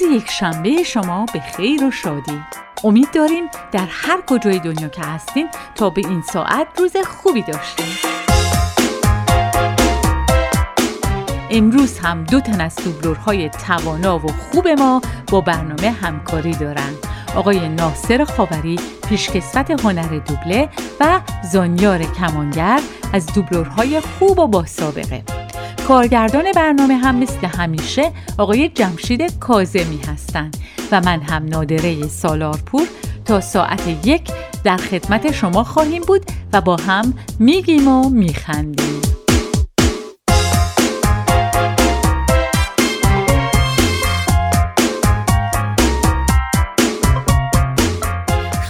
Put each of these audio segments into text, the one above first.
روز یک شنبه شما به خیر و شادی. امید داریم در هر کجای دنیا که هستین تا به این ساعت روز خوبی داشتیم امروز هم دو تن از دوبلورهای توانا و خوب ما با برنامه همکاری دارند آقای ناصر خاوری پیشکسوت هنر دوبله و زانیار کمانگر از دوبلورهای خوب و با سابقه. کارگردان برنامه هم مثل همیشه آقای جمشید کازمی هستند و من هم نادره سالارپور تا ساعت یک در خدمت شما خواهیم بود و با هم میگیم و میخندیم.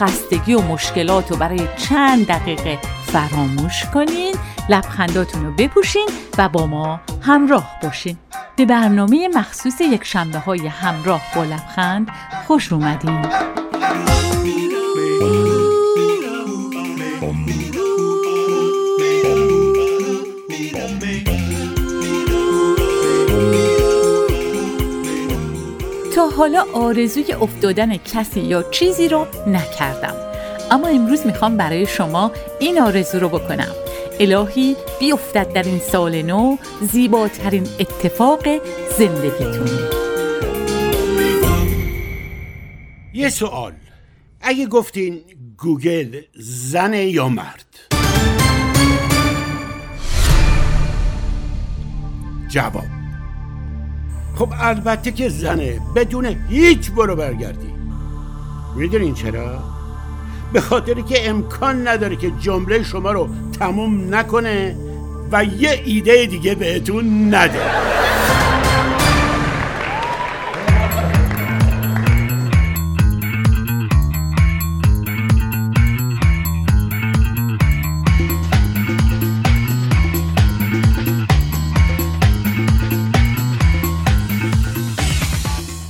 خستگی و مشکلات رو برای چند دقیقه فراموش کنین لبخنداتون رو بپوشین و با ما همراه باشین. به برنامه مخصوص یک شنبه های همراه با لبخند خوش اومدین. تا حالا آرزوی افتادن کسی یا چیزی رو نکردم. اما امروز می‌خوام برای شما این آرزو رو بکنم. الهی بیفتد در این سال نو زیباترین اتفاق زندگیتون. یه سوال. اگه گفتین گوگل زن یا مرد؟ جواب. خب البته که زنه بدون هیچ برو برگردی. می‌دونین چرا؟ به خاطری که امکان نداره که جمله شما رو تموم نکنه و یه ایده دیگه بهتون نده.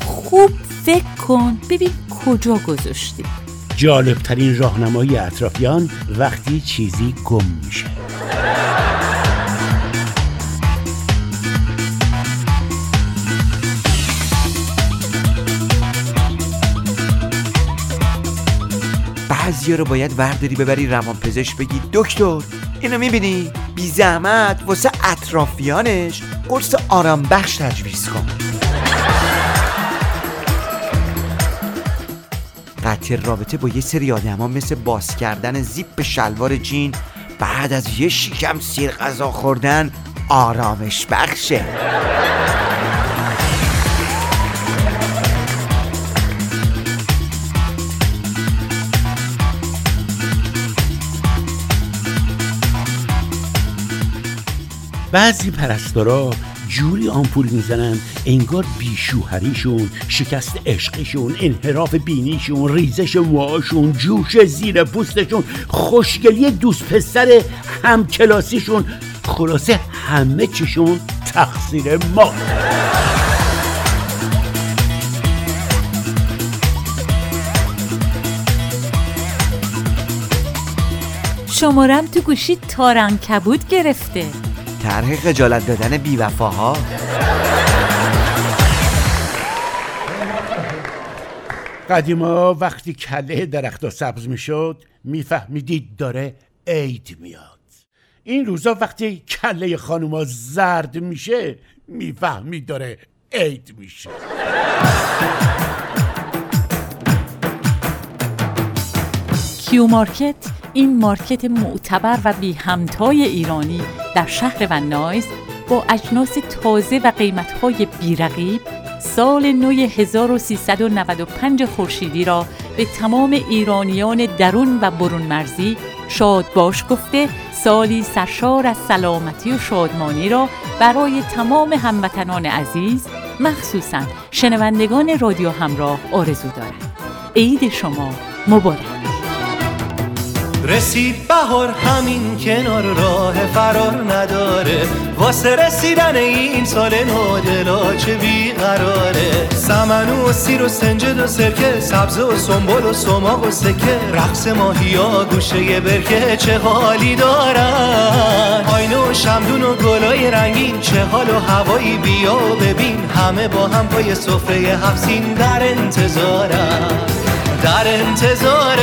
خوب فکر کن ببین کجا گذاشتی. جالبترین راهنمایی اطرافیان وقتی چیزی گم میشه. بعضیا رو باید ورداری ببری روان پزشک بگی دکتر اینو می‌بینی؟ بی زحمت واسه اطرافیانش قرص آرام بخش تجویز کن. قطع رابطه با یه سری آدم ها مثل باز کردن زیپ شلوار جین بعد از یه شیکم سیر غذا خوردن آرامش بخشه. بعضی پرستارا جوری آمپول می‌زنن انگار بیشوهریشون شکست عشقشون انحراف بینیشون ریزش موهاشون جوش زیر پوستشون خوشگلی دوست پسر همکلاسیشون خلاصه همه چیشون تقصیر ما. شمارم تو گوشی تارن کبود گرفته. طرح خجالت دادن بیوفاها. قدیما وقتی کله درخت سبز می‌شد میفهمیدید داره عید میاد. این روزا وقتی کله خانوما زرد میشه می‌فهمید داره عید میشه. Q Market؟ این مارکت معتبر و بی همتای ایرانی. در شهر ون نایز با اجناس تازه و قیمتهای بیرقیب سال نو 1395 خورشیدی را به تمام ایرانیان درون و برون مرزی شاد باش گفته سالی سرشار از سلامتی و شادمانی را برای تمام هموطنان عزیز مخصوصا شنوندگان رادیو همراه آرزو دارد عید شما مبارک. رسید بهار همین کنار راه فرار نداره. واسه رسیدن این سال نادلا چه بیقراره؟ سمن و سیر و سنجد و سرکه سبز و سنبول و سماق و سکه. رقص ماهیا گوشه برکه چه حالی دارن؟ آینه و شمدون و گلای رنگین چه حال و هوایی بیا و ببین. همه با هم پای سفره هفسین در انتظارن. در انتظار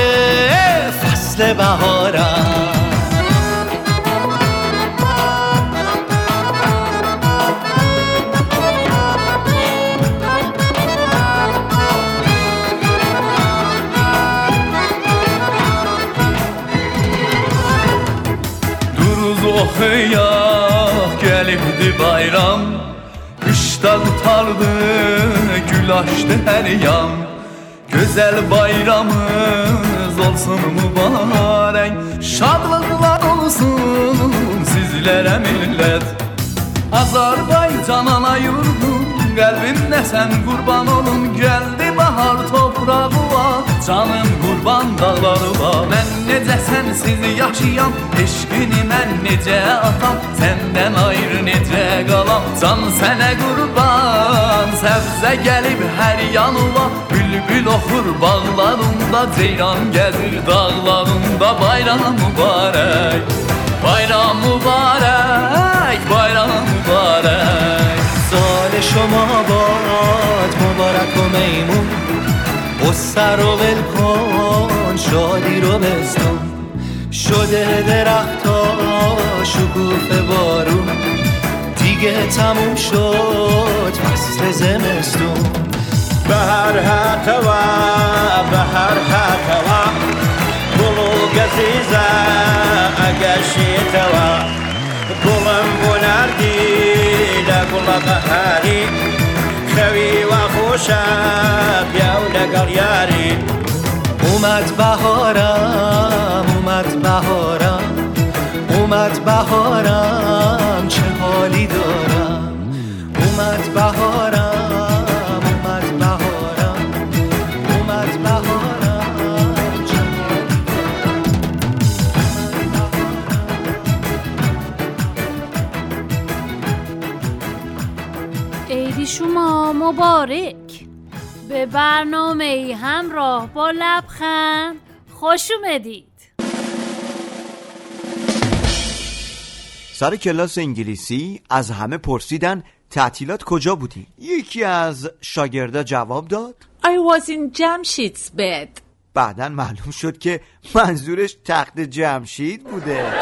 فصل بهارم oxuya gəlibdi bayram Qışda qutardı, gül açdı hər yan Gözəl bayramımız olsun mübarek. Şadlıklar olsun sizlere millet. Azerbaycan ana yurdum Qəlbimdə sən qurban olum gəldi bahar toprağıma Canım qurban dağlarıma Mən necə sənsiz yaşayam. Eşqini mən necə atam. Səndən ayrı necə qalam Can sənə qurban Səbzə gəlib hər yanıma. Bülbül oxur bağlarımda. Ceyran gəzir dağlarımda Bayram mübarək Bayram mübarək Bayram mübarək شما باد مبارک و میمون. سر و ول شادی رو بستون شده درخت ها شکوف بارون. دیگه تموم شد فصل زمستون. به هر هتوا به هر هتوا بلو گزیزه اگشی توا بلم بهاری خوی و خوشم بیاو لگل یاری. اومد بهارم اومد بهارم اومد بهارم چه حالی برنامه ای همراه با لبخند خوش اومدید. سر کلاس انگلیسی از همه پرسیدن تعطیلات کجا بودی؟ یکی از شاگردا جواب داد. I was in Jamshid's bed. بعدا معلوم شد که منظورش تخت جمشید بوده.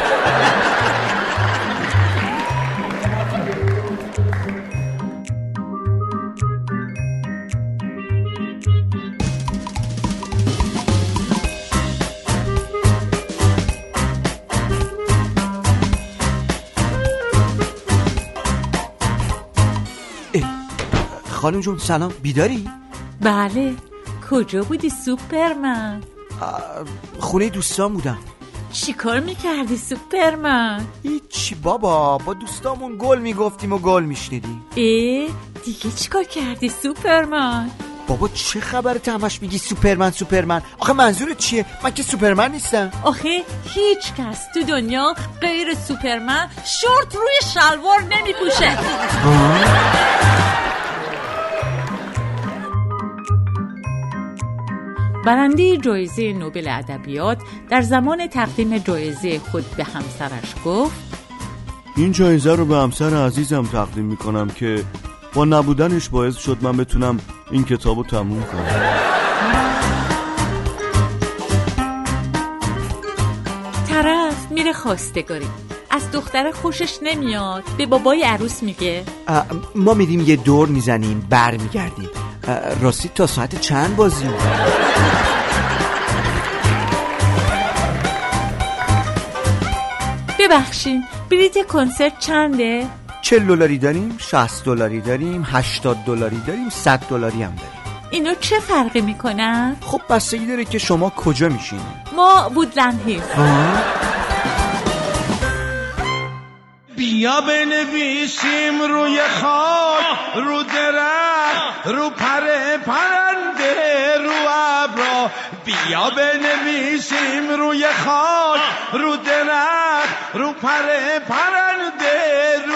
خانم جون سلام. بیداری؟ بله. کجا بودی سوپرمن؟ خونه دوستان بودم. چیکار می‌کردی سوپرمن؟ هیچی بابا. با دوستامون گل می‌گفتیم و گل میشنیدیم. ای دیگه چیکار کردی سوپرمن؟ بابا چه خبرت همش میگی سوپرمن سوپرمن؟ آخه منظورت چیه؟ من که سوپرمن نیستم. آخه هیچ کس تو دنیا غیر سوپرمن شورت روی شلوار نمیپوشه. برنده جایزه نوبل ادبیات در زمان تقدیم جایزه خود به همسرش گفت این جایزه رو به همسر عزیزم تقدیم می‌کنم که با نبودنش باعث شد من بتونم این کتاب رو تموم کنم. طرف میره خواستگاری. از دختر خوشش نمیاد به بابای عروس میگه. ما میریم یه دور می‌زنیم بر میگردیم راستی تا ساعت چند بازی ببخشین بلیت کنسرت چنده؟ 40 دلاری داریم 60 دلاری داریم 80 دلاری داریم 100 دلاری هم داریم. اینو چه فرقی می‌کنن؟ خب بستگی داره که شما کجا میشینید ما وودلند هیلز. بیا بنویسیم روی خاک رو درخت رو پره پرنده رو ابرا. بیا بنویسیم روی خاک رو درخت رو پره پرنده رو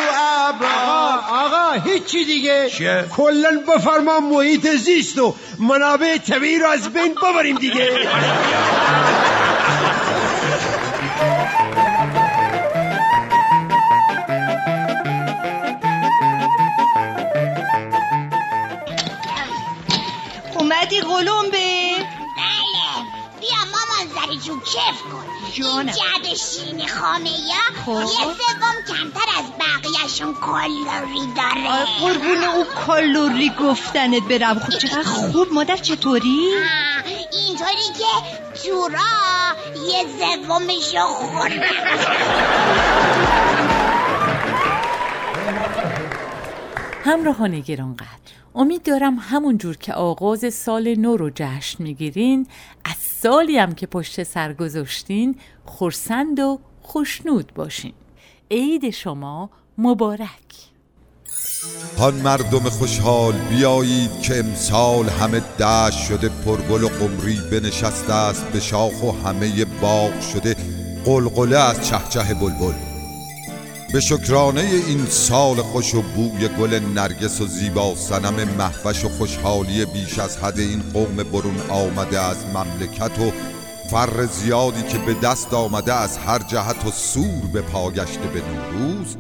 ابرا. آقا هیچی دیگه؟ کلا بفرما محیط زیست و منابع طبیعی رو از بین ببریم دیگه. جون کف کن جانم. این جد شیرین خامه یا خب. یه سوم کمتر از بقیهشون کالری داره آه، قربون او کالوری گفتنت برم خب چقدر خوب مادر چطوری؟ اینطوری که جورا یه سومشو خوردم همراهان گرانقدر امید دارم همون جور که آغاز سال نو رو جشن می‌گیرین از سالی هم که پشت سر گذاشتین خورسند و خوشنود باشین. عید شما مبارک. هان مردم خوشحال بیایید که امسال همه دشت شده پرگل و قمری بنشسته است به شاخ و همه باغ شده قلقله از چهچه بلبل. به شکرانه این سال خوش و بوی گل نرگس و زیبا سنم محوش و خوشحالی بیش از حد این قوم برون آمده از مملکت و فر زیادی که به دست آمده از هر جهت و سور به پاگشته به نوروز.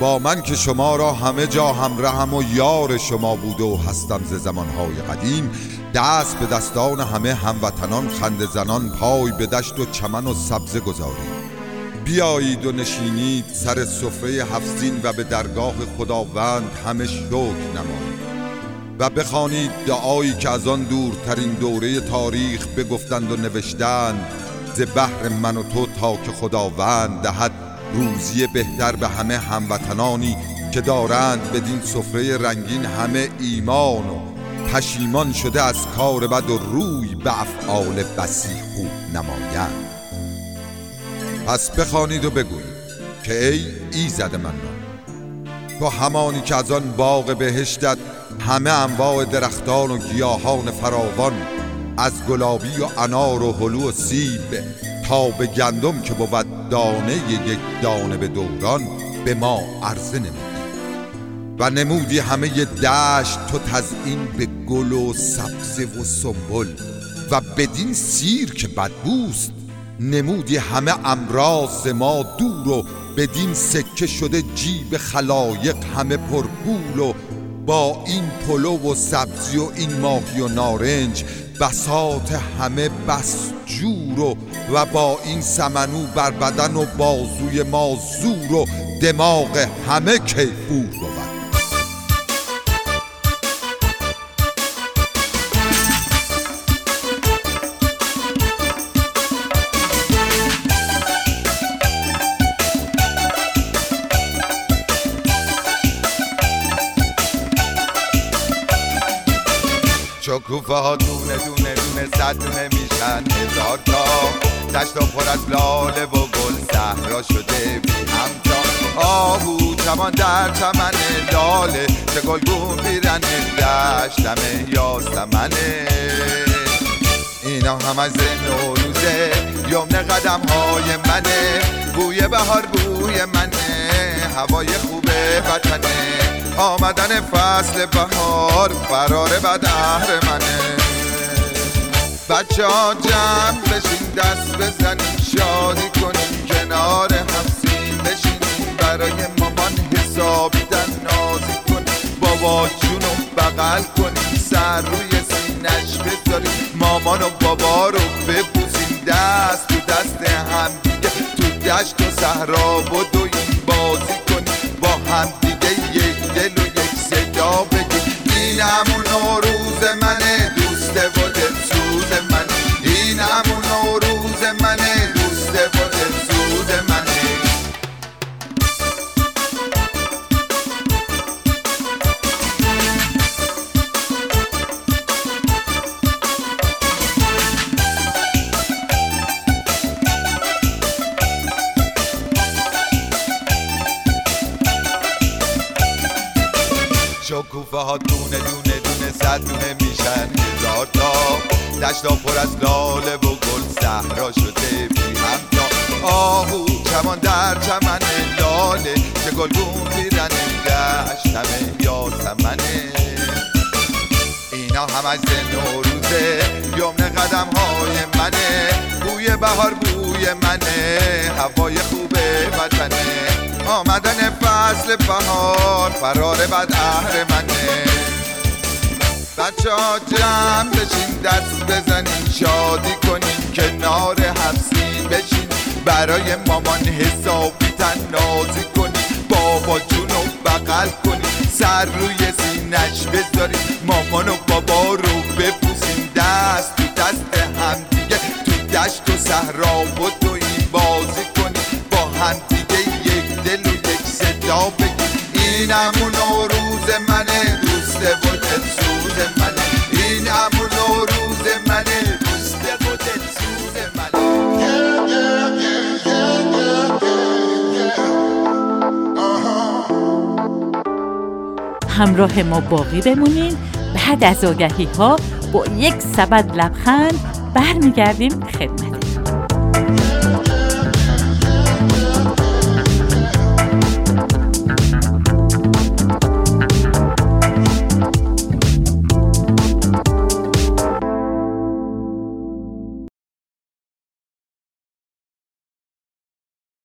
با من که شما را همه جا همراهم و یار شما بوده و هستم ز زمانهای قدیم دست به دستان همه هموطنان خنده زنان پای به دشت و چمن و سبزه گذاریم. بیایید و نشینید سر سفره هفزین و به درگاه خداوند همه شکر نمایید و بخوانید دعایی که از آن دورترین دوره تاریخ بگفتند و نوشتند ز بحر من و تو تا که خداوند دهد روزی بهتر به همه هموطنانی که دارند بدین سفره رنگین همه ایمان و پشیمان شده از کار بد و روی به افعال بسی خوب نمایند. پس بخوانید و بگویید که ای ایزد منان تو همانی که از آن باغ بهشتت همه انواع درختان و گیاهان فراوان از گلابی و انار و هلو و سیب تا به گندم که بود دانه یک دانه به دوران به ما عرضه نمودی. و نمودی همه دشت تو تزئین به گل و سبزه و سنبل و بدین سیر که بدبوست نمودی همه امراض ما دور و بدین سکه شده جیب خلایق همه پرگول و با این پلو و سبزی و این ماهی و نارنج بسات همه بس جور و و با این سمنو بر بدن و بازوی ما زور و دماغ همه کیفور شکوفه ها دونه دونه دونه صد دونه میشن هزار تا. دشت پر از لاله و گل صحرا شده بی همتا. آهو چمان در چمن لاله چه گلگون بیرن دشتمه یاسمنه. اینا هم از نوروزه یمن قدم های منه. بوی بهار بوی منه هوای خوبه وطنه آمدن فصل بهار فرار بدهر منه. بچه ها جمع بشین دست بزنیم شادی کنیم کنار همسین بشینیم برای مامان حسابیدن نازی کنیم بابا جونو بغل کنیم سر روی سینش بذاریم مامان و بابا رو ببوسیم دست تو دست هم دیگه. تو دشت و صحرا بازی زوده خودت زود منه شکوفه ها دونه دونه دونه صد دونه میشن هزار تا دشتا پر از لاله و صحرا شده بی همتا آهو چمان در چمن لاله که گلگون پیرن دشت همه یاسمنه اینا هم از نوروزه یمن قدم های منه بوی بهار بوی منه هوای خوب وطنه آمدن فصل بهار فرار بد اهر منه بچه ها جمع بشین دست بزنین شادی کنین کنار حفظی بشین. برای مامان حسابی نازی کنین بابا جونو بغل کنین سر روی سینش بذارین مامان و بابا رو بپوسین دست تو دست هم دیگه تو دشت و صحرا و تو این بازی کنین با هم دیگه یک دل و یک صدا بگین این همون روز منه دوسته و همراه ما باقی بمونین. بعد از آگهی ها با یک سبد لبخند برمیگردیم خدمت.